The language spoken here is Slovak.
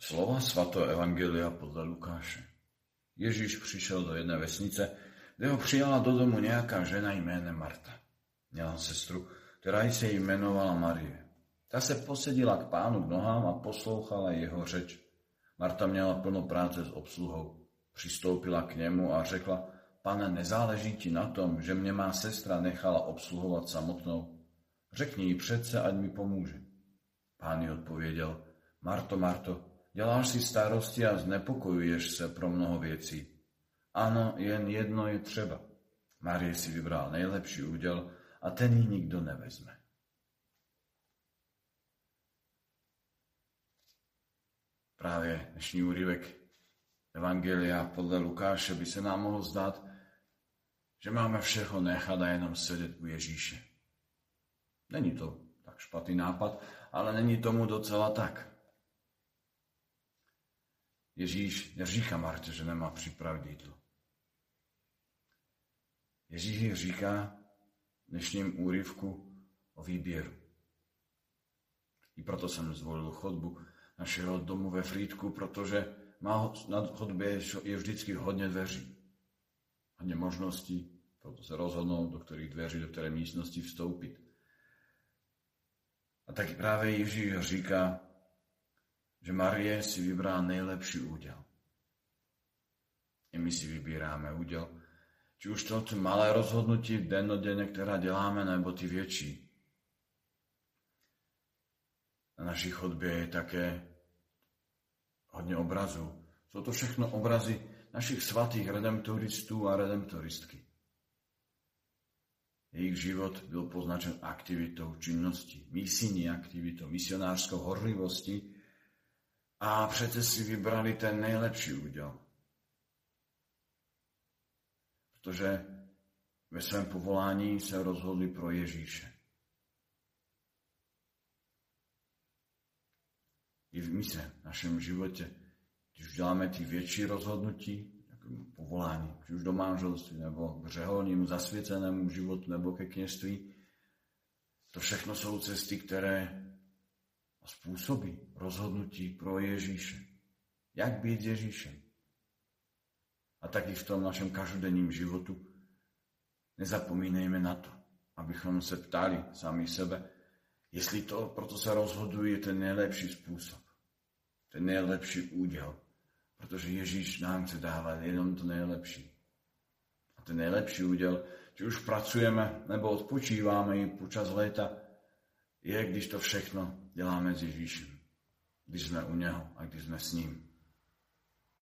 Slova svatého Evangelia podľa Lukáše. Ježíš prišiel do jednej vesnice, kde ho prijala do domu nejaká žena jménem Marta. Měla sestru, ktorá sa jej menovala Marie. Tá sa posedila k pánu k nohám a poslouchala jeho řeč. Marta měla plno práce s obsluhou. Přistoupila k nemu a řekla, pane, nezáleží ti na tom, že mne má sestra nechala obsluhovať samotnou? Řekni jí přece, ať mi pomůže. Pán jej odpovedel, Marto, Marto, Děláš si starosti a znepokojuješ se pro mnoho věcí. Ano, jen jedno je třeba. Marie si vybral nejlepší úděl a ten ji nikdo nevezme. Právě dnešní úryvek Evangelia podle Lukáše by se nám mohlo zdát, že máme všeho nechat a jenom sedět u Ježíše. Není to tak špatný nápad, ale není tomu docela tak. Ježíš neříká Martě, že nemá připravit jídlo. Ježíš říká v dnešním úryvku o výběru. I proto jsem zvolil chodbu našeho domu ve Frýdku, protože má na chodbě je vždycky hodně dveří, hodně možností, proto se rozhodnout, do kterých dveří, do které místnosti vstoupit. A tak právě Ježíš říká, že Marie si vybrá nejlepší údel. I my si vybíráme údel, či už to malé rozhodnutí dennodenne, ktorá děláme, nebo ty větší. Na našich chodbě je také hodně obrazů. Jsou to všechno obrazy našich svatých redemptoristů a redemptoristky. Jejich život byl poznačen aktivitou činnosti, misijní aktivitou, misionářskou horlivostí a přece si vybrali ten nejlepší úděl. Protože ve svém povolání se rozhodli pro Ježíše. I v mise, v našem životě, když děláme ty větší rozhodnutí, povolání, či už do manželství, nebo k řeholnímu, zasvěcenému životu, nebo ke kněžství, to všechno jsou cesty, které a spôsoby rozhodnutí pro Ježíše. Jak byť Ježíšem. A tak i v tom našem každodenním životu nezapomínejme na to, abychom se ptali sami sebe, jestli to, proto sa rozhoduje ten nejlepší spôsob, ten nejlepší údel, protože Ježíš nám chce dávať jenom to nejlepší. A ten nejlepší údel, či už pracujeme nebo odpočíváme i počas léta, je, když to všechno děláme s Ježíšem. Když jsme u něho a když jsme s ním.